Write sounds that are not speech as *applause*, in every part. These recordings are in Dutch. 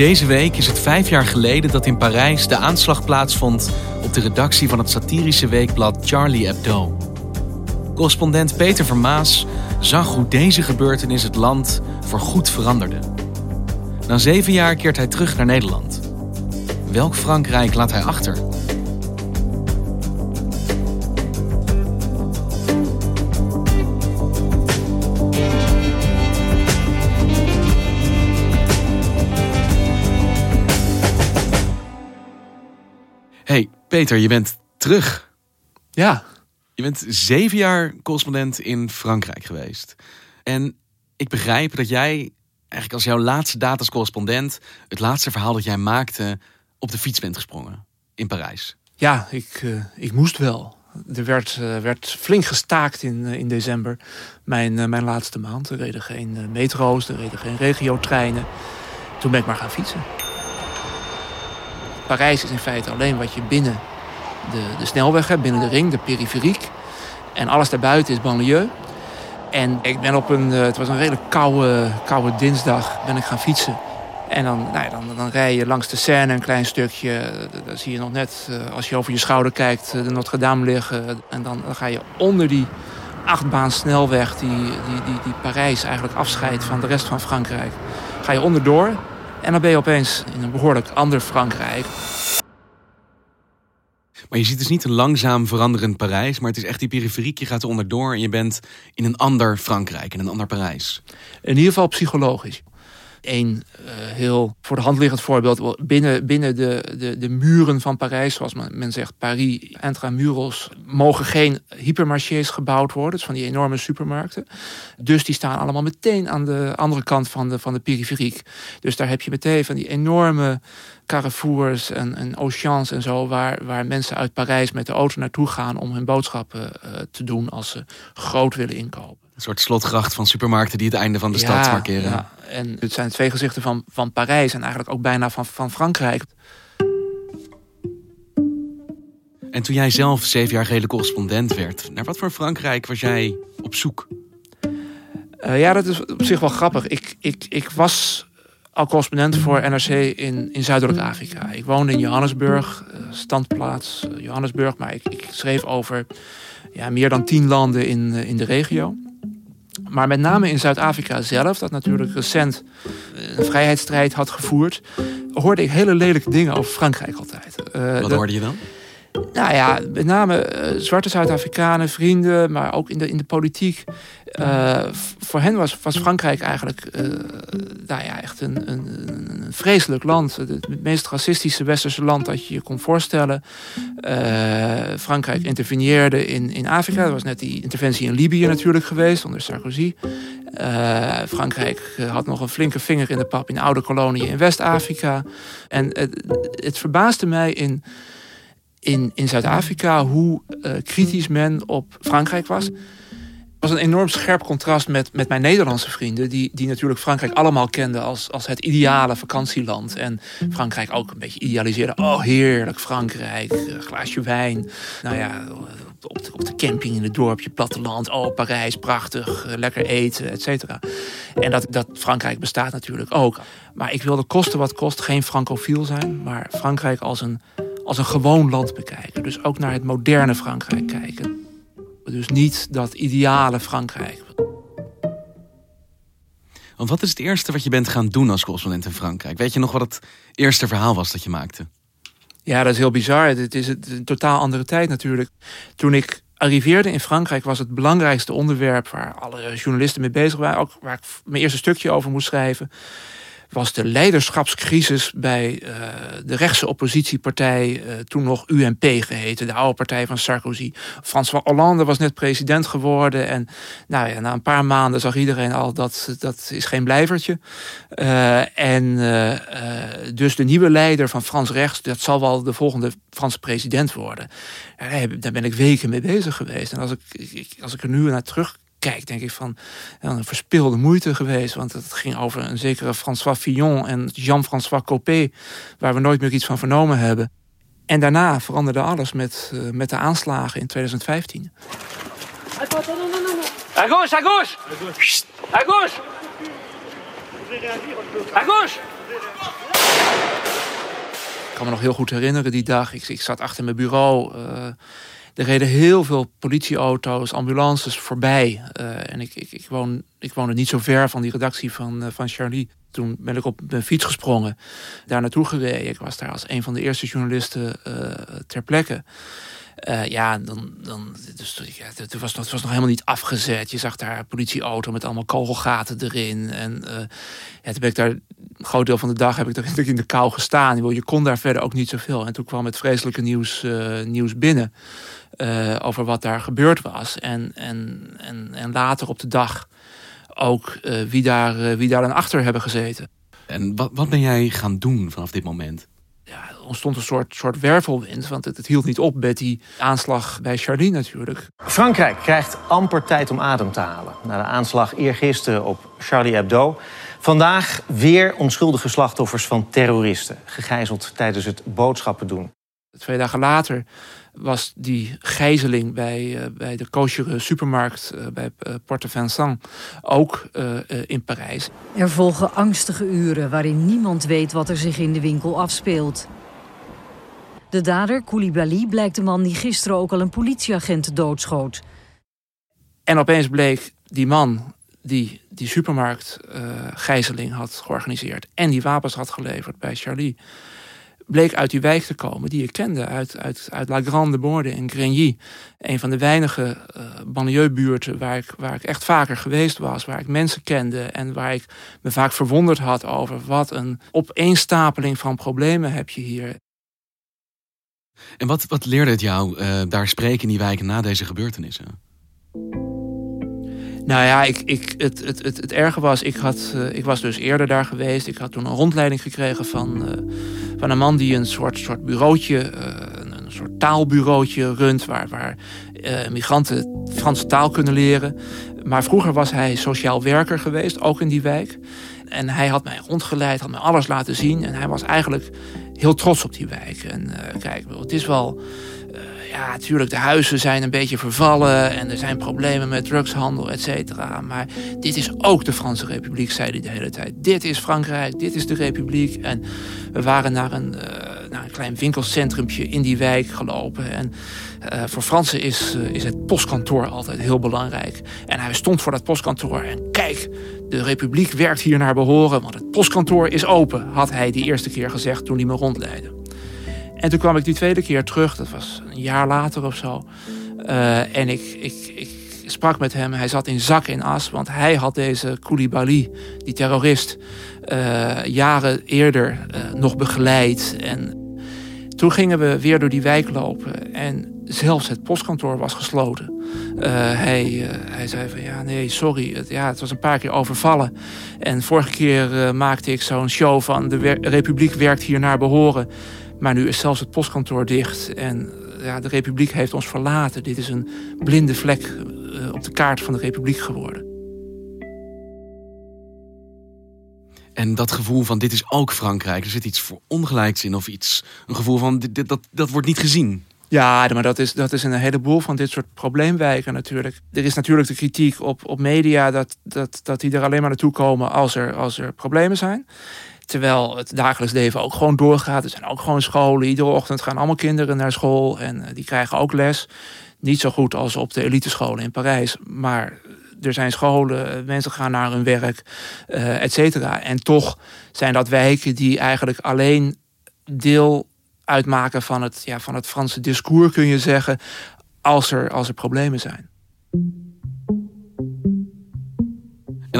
Deze week is het vijf jaar geleden dat in Parijs de aanslag plaatsvond op de redactie van het satirische weekblad Charlie Hebdo. Correspondent Peter Vermaas zag hoe deze gebeurtenis het land voorgoed veranderde. Na zeven jaar keert hij terug naar Nederland. Welk Frankrijk laat hij achter? Hey, Peter, je bent terug. Ja, Je bent zeven jaar correspondent in Frankrijk geweest. En ik begrijp dat jij eigenlijk als jouw laatste daad als correspondent... het laatste verhaal dat jij maakte op de fiets bent gesprongen in Parijs. ja ik, eh, ik moest wel. Er werd, eh, werd flink gestaakt in, eh, in december. Mijn, mijn laatste maand. Er reden geen metro's, er reden geen regiotreinen. Toen ben ik maar gaan fietsen. Parijs is in feite alleen wat je binnen de, de snelweg hebt, binnen de ring, de periferiek. En alles daarbuiten is banlieue. En ik ben op een, eh, het was een redelijk koude, koude dinsdag, ben ik gaan fietsen. En dan, nou ja, dan, dan rij je langs de Seine een klein stukje. Eh, Dan zie je nog net, eh, als je over je schouder kijkt, de Notre Dame liggen. En dan, dan ga je onder die achtbaan snelweg die, die, die, die Parijs eigenlijk afscheidt van de rest van Frankrijk. Ga je onderdoor en dan ben je opeens in een behoorlijk ander Frankrijk. Maar je ziet dus niet een langzaam veranderend Parijs... maar het is echt die periferiek, je gaat er onderdoor... en je bent in een ander Frankrijk, in een ander Parijs. In ieder geval psychologisch. Eén eh, heel voor de hand liggend voorbeeld. Binnen, binnen de, de, de muren van Parijs, zoals men, men zegt, Paris, intramuros, mogen geen hypermarchés gebouwd worden. Dus van die enorme supermarkten. Dus die staan allemaal meteen aan de andere kant van de, van de periferiek. Dus daar heb je meteen van die enorme Carrefours en, en Auchan's en zo, waar, waar mensen uit Parijs met de auto naartoe gaan om hun boodschappen eh, te doen als ze groot willen inkopen. Een soort slotgracht van supermarkten die het einde van de stad markeren. Ja. En het zijn twee gezichten van, van Parijs en eigenlijk ook bijna van, van Frankrijk. En toen jij zelf zeven jaar geleden correspondent werd... naar wat voor Frankrijk was jij op zoek? Eh, ja, dat is op zich wel grappig. Ik, ik, ik was al correspondent voor NRC in, in Zuidelijk Afrika. Ik woonde in Johannesburg, eh, standplaats eh, Johannesburg. Maar ik, ik schreef over ja, meer dan tien landen in, in de regio. Maar met name in Zuid-Afrika zelf, dat natuurlijk recent eh, een vrijheidsstrijd had gevoerd, hoorde ik hele lelijke dingen over Frankrijk altijd. Eh, Wat dat- hoorde je dan? nou ja, met name eh, zwarte Zuid-Afrikanen, vrienden, maar ook in de, in de politiek. Eh, voor hen was, was Frankrijk eigenlijk eh, nou ja, echt een, een, een vreselijk land. Het, meest racistische westerse land dat je je kon voorstellen. Eh, Frankrijk interveneerde in, in Afrika. Er was net die interventie in Libië natuurlijk geweest onder Sarkozy. Frankrijk had nog een flinke vinger in de pap in oude koloniën in West-Afrika. En het, het verbaasde mij in in, in Zuid-Afrika hoe kritisch men op Frankrijk was. Was een enorm scherp contrast met, met mijn Nederlandse vrienden, die, die natuurlijk Frankrijk allemaal kenden als, als het ideale vakantieland. En Frankrijk ook een beetje idealiseerden. Oh, heerlijk Frankrijk, een glaasje wijn. Nou ja, op de, op de camping in het dorpje, platteland. Oh, Parijs, prachtig, eh, lekker eten, et cetera. En dat, dat Frankrijk bestaat natuurlijk ook. Maar ik wilde kosten wat kost geen francofiel zijn, maar Frankrijk als een als een gewoon land bekijken. Dus ook naar het moderne Frankrijk kijken. Dus niet dat ideale Frankrijk. Want wat is het eerste wat je bent gaan doen als correspondent in Frankrijk? Weet je nog wat het eerste verhaal was dat je maakte? Ja, dat is heel bizar. Het is een totaal andere tijd natuurlijk. Toen ik arriveerde in Frankrijk was het belangrijkste onderwerp waar alle journalisten mee bezig waren, ook waar ik mijn eerste stukje over moest schrijven, was de leiderschapscrisis bij uh, de rechtse oppositiepartij, uh, toen nog UMP geheten, de oude partij van Sarkozy. François Hollande was net president geworden en nou ja, na een paar maanden zag iedereen al dat dat is geen blijvertje. Uh, en dus de nieuwe leider van Frans rechts, dat zal wel de volgende Franse president worden. Daar ben ik weken mee bezig geweest. En als ik, als ik er nu naar terug kijk, denk ik van een verspilde moeite geweest. Want het ging over een zekere François Fillon en Jean-François Copé, waar we nooit meer iets van vernomen hebben. En daarna veranderde alles met, uh, met de aanslagen in 2015. À gauche, à gauche! À gauche! À gauche! Ik kan me nog heel goed herinneren die dag. Ik, ik zat achter mijn bureau. Uh, er reden heel veel politieauto's, ambulances voorbij. Uh, en ik, ik, ik, woon, ik woonde niet zo ver van die redactie van, uh, van Charlie. Toen ben ik op mijn fiets gesprongen, daar naartoe gereden. Ik was daar als een van de eerste journalisten uh, ter plekke. Uh, ja, dan, dan dus, ja, was, het was nog helemaal niet afgezet. Je zag daar een politieauto met allemaal kogelgaten erin. En uh, ja, ik daar, een groot deel van de dag heb ik daar *laughs* in de kou gestaan. Je kon daar verder ook niet zoveel. En toen kwam het vreselijke nieuws, uh, nieuws binnen over wat daar gebeurd was. En, en, en, en later op de dag ook wie, daar, wie daar dan achter hebben gezeten. En wat, wat ben jij gaan doen vanaf dit moment? Ja, er ontstond een soort, soort wervelwind. Want het, het, hield niet op met die aanslag bij Charlie natuurlijk. Frankrijk krijgt amper tijd om adem te halen. Na de aanslag eergisteren op Charlie Hebdo. Vandaag weer onschuldige slachtoffers van terroristen. Gegijzeld tijdens het boodschappen doen. Twee dagen later was die gijzeling bij, uh, bij de kosher supermarkt uh, bij uh, Porte Vincent ook in Parijs. Er volgen angstige uren waarin niemand weet wat er zich in de winkel afspeelt. De dader, Koulibaly, blijkt de man die gisteren ook al een politieagent doodschoot. En opeens bleek die man die die supermarkt gijzeling had georganiseerd en die wapens had geleverd bij Charlie bleek uit die wijk te komen die ik kende. Uit, uit, uit La Grande Borde in Grigny. Een van de weinige uh, banlieue-buurten waar ik, waar ik echt vaker geweest was. Waar ik mensen kende en waar ik me vaak verwonderd had over wat een opeenstapeling van problemen heb je hier. En wat, wat leerde het jou uh, daar spreken in die wijken na deze gebeurtenissen? Nou ja, ik, ik, het, het, het, het erge was, ik, had, uh, ik was dus eerder daar geweest. Ik had toen een rondleiding gekregen van, uh, van een man die een soort, soort bureautje, uh, een, soort taalbureautje runt, waar, waar migranten Franse taal kunnen leren. Maar vroeger was hij sociaal werker geweest, ook in die wijk. En hij had mij rondgeleid, had mij alles laten zien. En hij was eigenlijk heel trots op die wijk. En kijk, het is wel ja, natuurlijk, de huizen zijn een beetje vervallen en er zijn problemen met drugshandel, et cetera. Maar dit is ook de Franse Republiek, zei hij de hele tijd. Dit is Frankrijk, dit is de Republiek. En we waren naar een, naar een klein winkelcentrumpje in die wijk gelopen. En uh, voor Fransen is, uh, is het postkantoor altijd heel belangrijk. En hij stond voor dat postkantoor en kijk, de Republiek werkt hier naar behoren, want het postkantoor is open, had hij die eerste keer gezegd toen hij me rondleidde. En toen kwam ik die tweede keer terug, dat was een jaar later of zo. Uh, en ik, ik, ik sprak met hem. Hij zat in zak in as, want hij had deze Koulibaly, die terrorist, uh, jaren eerder uh, nog begeleid. En toen gingen we weer door die wijk lopen en zelfs het postkantoor was gesloten. Hij, hij zei van ja, nee, sorry. Het, ja, het was een paar keer overvallen. En vorige keer maakte ik zo'n show van de Republiek werkt hier naar behoren. Maar nu is zelfs het postkantoor dicht en ja, de Republiek heeft ons verlaten. Dit is een blinde vlek uh, op de kaart van de Republiek geworden. En dat gevoel van dit is ook Frankrijk, er zit iets voor ongelijks in of iets. Een gevoel van dit, dit, dat, dat wordt niet gezien. Ja, maar dat is, dat is een heleboel van dit soort probleemwijken natuurlijk. Er is natuurlijk de kritiek op, op media dat, dat, dat die er alleen maar naartoe komen als er, als er problemen zijn. Terwijl het dagelijks leven ook gewoon doorgaat. Er zijn ook gewoon scholen. Iedere ochtend gaan allemaal kinderen naar school en die krijgen ook les. Niet zo goed als op de elitescholen in Parijs, maar er zijn scholen, mensen gaan naar hun werk, uh, et cetera. En toch zijn dat wijken die eigenlijk alleen deel uitmaken van het, ja, van het Franse discours, kun je zeggen, als er, als er problemen zijn.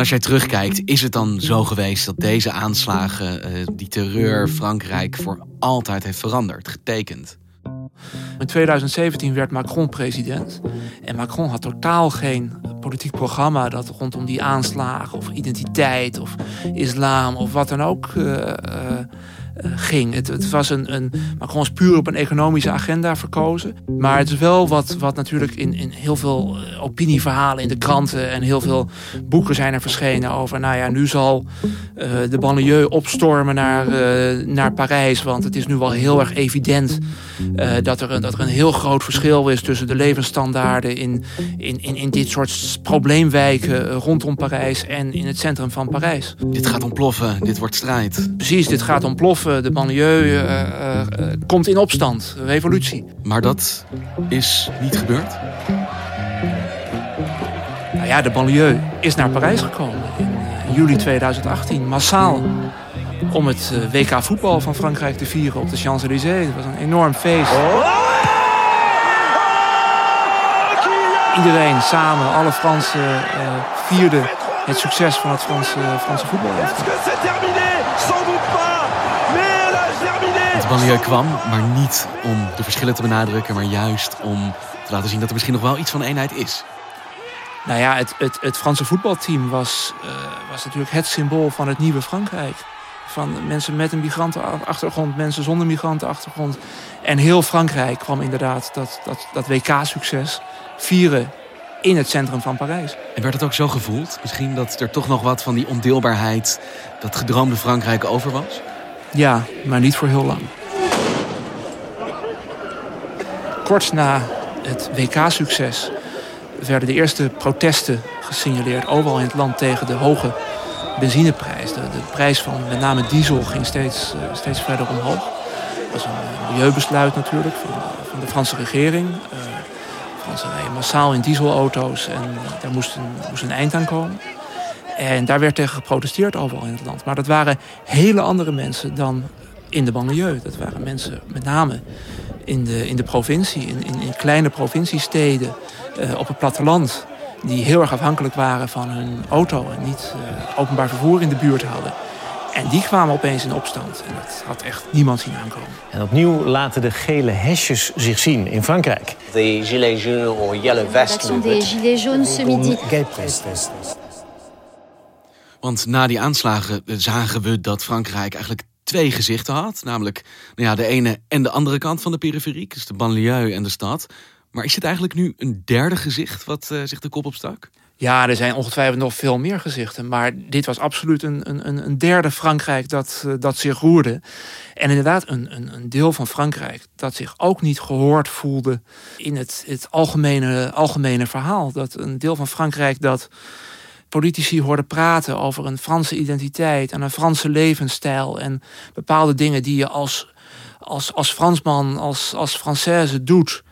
Als jij terugkijkt, is het dan zo geweest dat deze aanslagen, uh, die terreur Frankrijk voor altijd heeft veranderd, getekend? In 2017 werd Macron president. En Macron had totaal geen politiek programma dat rondom die aanslagen of identiteit of islam of wat dan ook uh, eh, ging. Het, het, was een, een, Macron is puur op een economische agenda verkozen. Maar het is wel wat, wat natuurlijk in, in heel veel eh, opinieverhalen in de kranten en heel veel boeken zijn er verschenen over. Nou ja, nu zal uh, de banlieue opstormen naar, uh, naar Parijs. Want het is nu wel heel erg evident uh, dat, er een, dat er een heel groot verschil is tussen de levensstandaarden in, in, in, in dit soort probleemwijken rondom Parijs en in het centrum van Parijs. Dit gaat ontploffen, dit wordt strijd. Precies, dit gaat ontploffen de banlieue uh, uh, komt in opstand, revolutie. Maar dat is niet gebeurd? Nou ja, de banlieue is naar Parijs gekomen in juli 2018, massaal. Om het WK voetbal van Frankrijk te vieren op de Champs-Élysées. Het was een enorm feest. Iedereen samen, alle Fransen, vierden het succes van het Franse, Franse voetbal. Het banlieue kwam, maar niet om de verschillen te benadrukken, maar juist om te laten zien dat er misschien nog wel iets van eenheid is. Nou ja, het, het, het Franse voetbalteam was, uh, was natuurlijk het symbool van het nieuwe Frankrijk. Van mensen met een migrantenachtergrond, mensen zonder migrantenachtergrond. En heel Frankrijk kwam inderdaad dat, dat, dat WK-succes vieren in het centrum van Parijs. En werd het ook zo gevoeld? Misschien dat er toch nog wat van die ondeelbaarheid, dat gedroomde Frankrijk over was? Ja, maar niet voor heel lang. Kort na het WK-succes werden de eerste protesten gesignaleerd overal in het land tegen de hoge benzineprijs. De, prijs van met name diesel ging steeds, uh, steeds verder omhoog. Dat was een milieubesluit natuurlijk van, van de Franse regering. Uh, de Fransen massaal in dieselauto's en daar moest een, moest een eind aan komen. En daar werd tegen geprotesteerd overal in het land. Maar dat waren hele andere mensen dan in de banlieue. Dat waren mensen met name in de, in de provincie, in, in, in kleine provinciesteden, uh, op het platteland. Die heel erg afhankelijk waren van hun auto en niet uh, openbaar vervoer in de buurt hadden. En die kwamen opeens in opstand. En dat had echt niemand zien aankomen. En opnieuw laten de gele hesjes zich zien in Frankrijk. De gilets jaunes or yellow vest des gilets jaunes ce midi. Want na die aanslagen zagen we dat Frankrijk eigenlijk twee gezichten had. Namelijk nou ja, de ene en de andere kant van de periferie. Dus de banlieue en de stad. Maar is het eigenlijk nu een derde gezicht wat uh, zich de kop opstak? Ja, er zijn ongetwijfeld nog veel meer gezichten. Maar dit was absoluut een, een, een derde Frankrijk dat, uh, dat zich roerde. En inderdaad een, een, een, deel van Frankrijk dat zich ook niet gehoord voelde in het, het algemene, algemene verhaal. Dat een deel van Frankrijk dat politici hoorden praten over een Franse identiteit en een Franse levensstijl en bepaalde dingen die je als, als, als Fransman, als, als Française doet,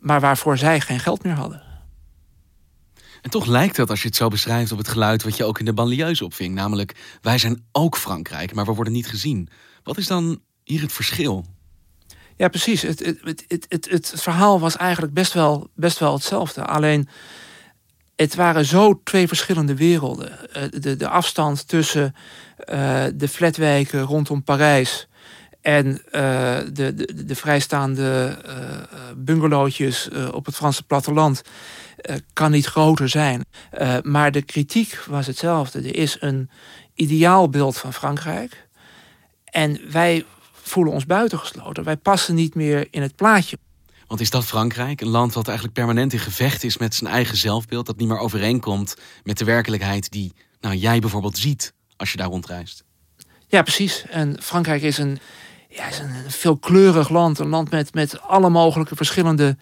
maar waarvoor zij geen geld meer hadden. En toch lijkt dat, als je het zo beschrijft, op het geluid wat je ook in de banlieues opving. Namelijk, wij zijn ook Frankrijk, maar we worden niet gezien. Wat is dan hier het verschil? Ja, precies. Het, het, het, het, het, het verhaal was eigenlijk best wel, best wel hetzelfde. Alleen het waren zo twee verschillende werelden. Eh, de, de afstand tussen uh, de flatwijken rondom Parijs en uh, de, de, de, vrijstaande uh, bungalowtjes op het Franse platteland kan niet groter zijn. maar de kritiek was hetzelfde. Er is een ideaalbeeld van Frankrijk. En wij voelen ons buitengesloten. Wij passen niet meer in het plaatje. Want is dat Frankrijk? Een land dat eigenlijk permanent in gevecht is met zijn eigen zelfbeeld. Dat niet meer overeenkomt met de werkelijkheid die nou, jij bijvoorbeeld ziet als je daar rondreist. Ja, precies. En Frankrijk is een, ja, is een veelkleurig land. Een land met, met alle mogelijke verschillende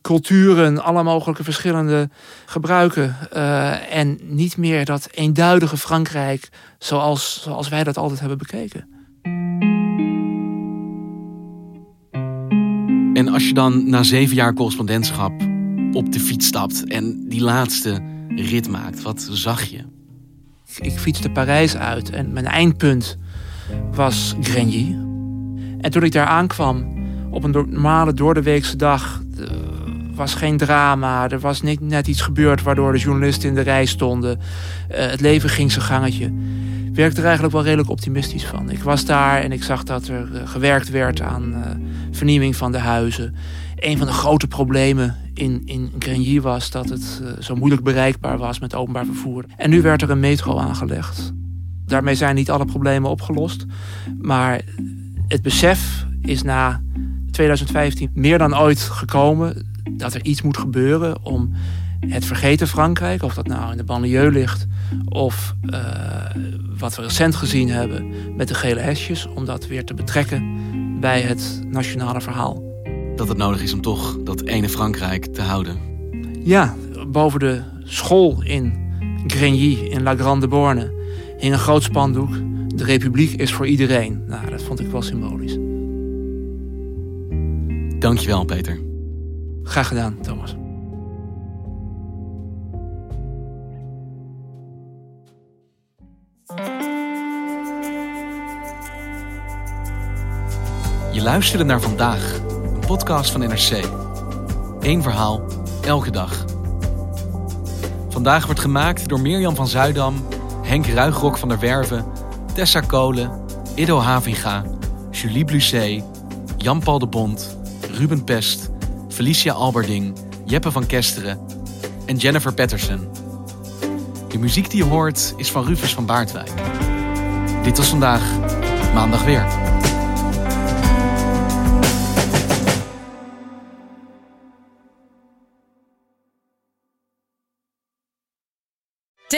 culturen, alle mogelijke verschillende gebruiken. Uh, en niet meer dat eenduidige Frankrijk zoals, zoals wij dat altijd hebben bekeken. En als je dan na zeven jaar correspondentschap op de fiets stapt en die laatste rit maakt. Wat zag je? Ik fietste Parijs uit en mijn eindpunt was Grigny. En toen ik daar aankwam op een normale doordeweekse dag, er was geen drama, er was net iets gebeurd waardoor de journalisten in de rij stonden. Eh, het leven ging zijn gangetje. Ik werkte er eigenlijk wel redelijk optimistisch van. Ik was daar en ik zag dat er eh, gewerkt werd aan vernieuwing van de huizen. Een van de grote problemen in, in was dat het zo moeilijk bereikbaar was met openbaar vervoer. En nu werd er een metro aangelegd. Daarmee zijn niet alle problemen opgelost. Maar het besef is na 2015 meer dan ooit gekomen dat er iets moet gebeuren om het vergeten Frankrijk, of dat nou in de banlieue ligt of uh, wat we recent gezien hebben met de gele hesjes, om dat weer te betrekken bij het nationale verhaal. Dat het nodig is om toch dat ene Frankrijk te houden. Ja, boven de school in Grigny, in La Grande Borne, hing een groot spandoek. De republiek is voor iedereen. Nou, dat vond ik wel symbolisch. Dankjewel, Peter. Graag gedaan, Thomas. Je naar vandaag, een podcast van NRC. Eén verhaal, elke dag. Vandaag wordt gemaakt door Mirjam van Zuidam, Henk Ruigrok van der Werven, Tessa Kolen, Ido Havinga, Julie Blusset, Jan-Paul de Bond, Ruben Pest, Felicia Alberding, Jeppe van Kesteren en Jennifer Patterson. De muziek die je hoort is van Rufus van Baardwijk. Dit was vandaag, maandag weer.